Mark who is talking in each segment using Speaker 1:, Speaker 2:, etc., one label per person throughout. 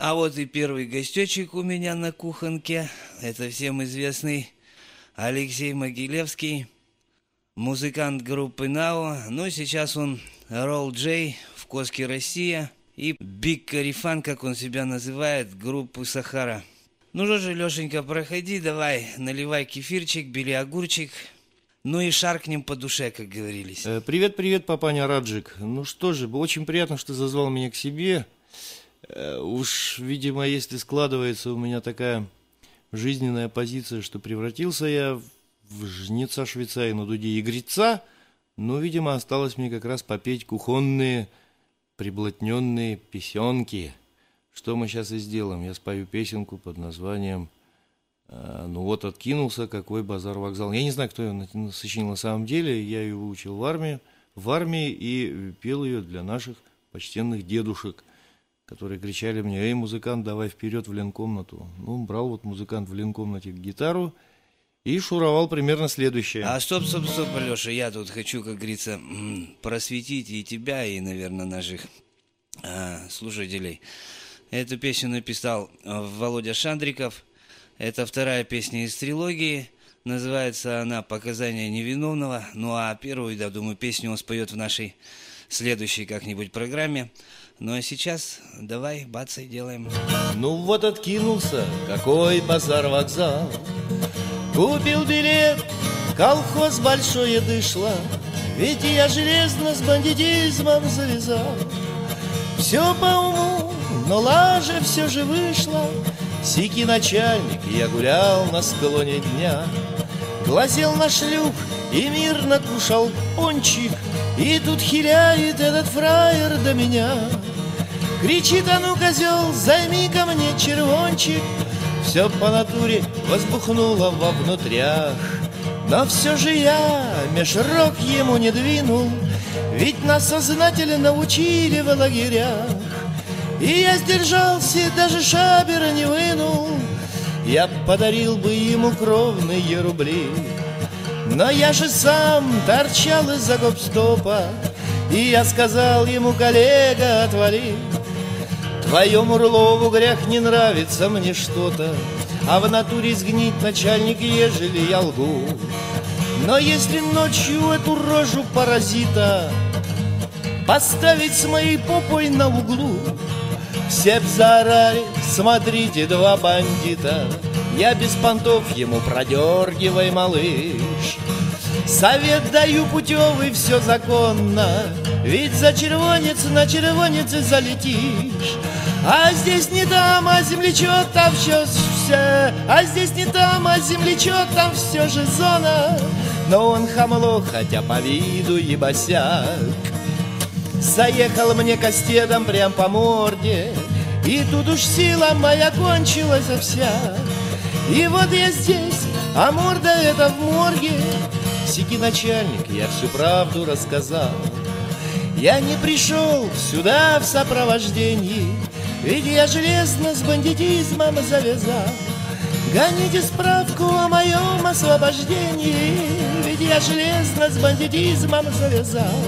Speaker 1: А вот и первый гостечек у меня на кухонке. Это всем известный Алексей Могилевский, музыкант группы НАО. Ну, сейчас он Ролл Джей в Коске Россия и Биг Карифан, как он себя называет, группу Сахара. Ну что же, Лешенька, проходи, давай, наливай кефирчик, бери огурчик, ну и шаркнем по душе, как говорились.
Speaker 2: Э, привет, привет, папаня Раджик. Ну что же, очень приятно, что зазвал меня к себе. Э, уж, видимо, если складывается у меня такая жизненная позиция, что превратился я в жнеца Швейцарии на дуде игреца, но, видимо, осталось мне как раз попеть кухонные, приблотненные песенки. Что мы сейчас и сделаем. Я спою песенку под названием э, «Ну вот откинулся, какой базар-вокзал». Я не знаю, кто ее сочинил на самом деле. Я ее выучил в армии, в армии и пел ее для наших почтенных дедушек – которые кричали мне, эй, музыкант, давай вперед в ленкомнату. Ну, брал вот музыкант в ленкомнате гитару и шуровал примерно следующее.
Speaker 1: А стоп, стоп, стоп, Алеша, я тут хочу, как говорится, просветить и тебя, и, наверное, наших а, слушателей. Эту песню написал а, Володя Шандриков. Это вторая песня из трилогии. Называется она «Показания невиновного». Ну а первую, я думаю, песню он споет в нашей следующей как-нибудь программе. Ну а сейчас давай, бац, делаем.
Speaker 2: Ну вот откинулся, какой базар-вокзал. Купил билет, колхоз большое дышло, Ведь я железно с бандитизмом завязал. Все по уму, но лажа все же вышла. Сики начальник, я гулял на склоне дня, Глазел на шлюп и мирно кушал пончик, И тут хиляет этот фраер до меня. Кричит, а ну, козел, займи ко мне червончик Все по натуре возбухнуло во внутрях. Но все же я меж рог ему не двинул Ведь нас сознательно научили в лагерях. И я сдержался, даже шабера не вынул Я подарил бы ему кровные рубли но я же сам торчал из-за гопстопа И я сказал ему, коллега, отвали Твоему Урлову грех не нравится мне что-то А в натуре сгнить начальник, ежели я лгу. Но если ночью эту рожу паразита Поставить с моей попой на углу Все б заорали, смотрите, два бандита. Я без понтов ему продергивай, малыш. Совет даю путевый, все законно. Ведь за червонец на червонец залетишь. А здесь не там, а землячок там все, все А здесь не там, а землячок там все же зона. Но он хамло, хотя по виду и босяк Заехал мне кастедом прям по морде. И тут уж сила моя кончилась вся. И вот я здесь, а морда это в морге. Сики начальник, я всю правду рассказал. Я не пришел сюда в сопровождении ведь я железно с бандитизмом завязал. Гоните справку о моем освобождении Ведь я железно с бандитизмом завязал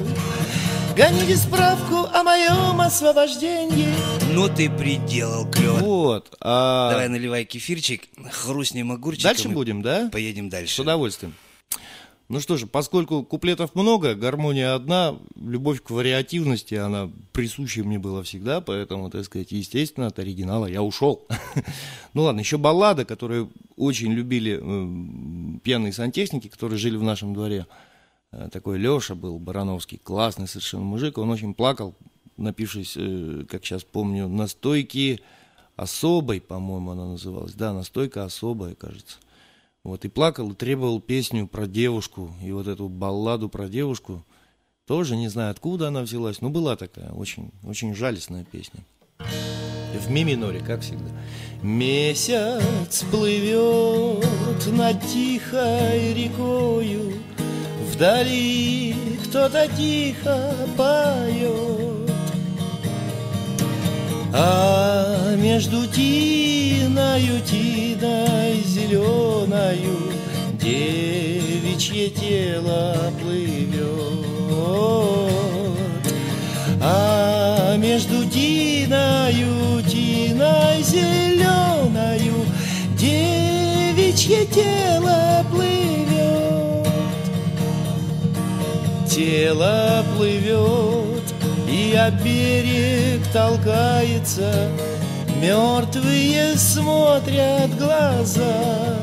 Speaker 2: Гоните справку о моем освобождении
Speaker 1: Ну ты приделал, клево
Speaker 2: Вот
Speaker 1: а... Давай наливай кефирчик, хрустнем огурчиком
Speaker 2: Дальше будем, да?
Speaker 1: Поедем дальше
Speaker 2: С удовольствием ну что же, поскольку куплетов много, гармония одна, любовь к вариативности, она присуща мне была всегда, поэтому, так сказать, естественно, от оригинала я ушел. Ну ладно, еще баллада, которую очень любили э, пьяные сантехники, которые жили в нашем дворе. Э, такой Леша был, Барановский, классный совершенно мужик, он очень плакал, напившись, э, как сейчас помню, настойки особой, по-моему, она называлась. Да, настойка особая, кажется. Вот, и плакал, и требовал песню про девушку, и вот эту балладу про девушку, тоже не знаю, откуда она взялась, но была такая, очень, очень жалостная песня. В ми миноре, как всегда. Месяц плывет над тихой рекою, Вдали кто-то тихо поет. А между тиною, тиной зеленою Девичье тело плывет А между тиною, тиной зеленою девичье тело плывет. Тело плывет, и о берег толкается, Мертвые смотрят глаза.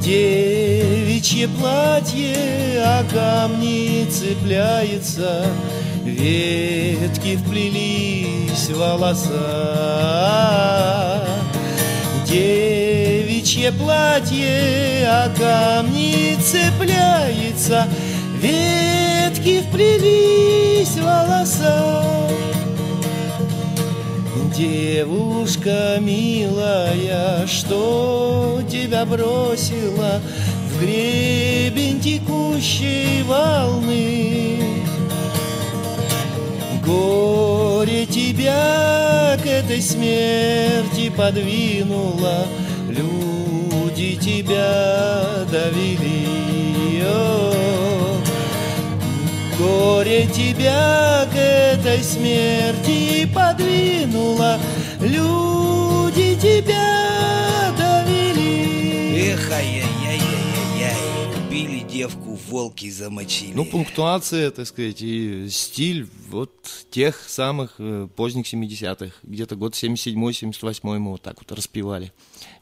Speaker 2: Девичье платье о камни цепляется, Ветки вплелись в волоса. Девичье платье о камни цепляется, Ветки вплелись в волоса. Девушка милая, что тебя бросила В гребень текущей волны? Горе тебя к этой смерти подвинуло Люди тебя довели О, Горе тебя к этой смерти подвинуло. Люди тебя
Speaker 1: девку, волки замочили.
Speaker 2: Ну, пунктуация, так сказать, и стиль вот тех самых э, поздних 70-х. Где-то год 77-78 мы вот так вот распевали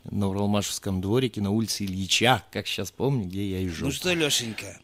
Speaker 2: на Уралмашевском дворике, на улице Ильича, как сейчас помню, где я и жил.
Speaker 1: Ну что, Лешенька,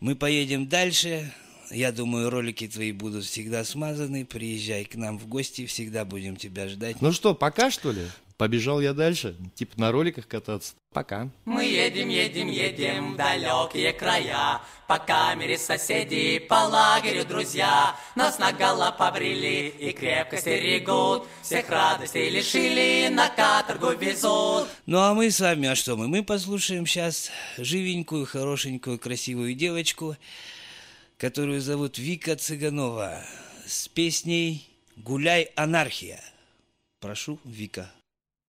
Speaker 1: мы поедем дальше. Я думаю, ролики твои будут всегда смазаны. Приезжай к нам в гости, всегда будем тебя ждать.
Speaker 2: Ну что, пока что ли? Побежал я дальше, типа на роликах кататься. Пока.
Speaker 3: Мы едем, едем, едем в далекие края, По камере соседей, по лагерю друзья. Нас наголо побрили и крепко стерегут, Всех радостей лишили, на каторгу везут.
Speaker 1: Ну а мы с вами, а что мы? Мы послушаем сейчас живенькую, хорошенькую, красивую девочку, которую зовут Вика Цыганова, с песней «Гуляй, анархия». Прошу, Вика.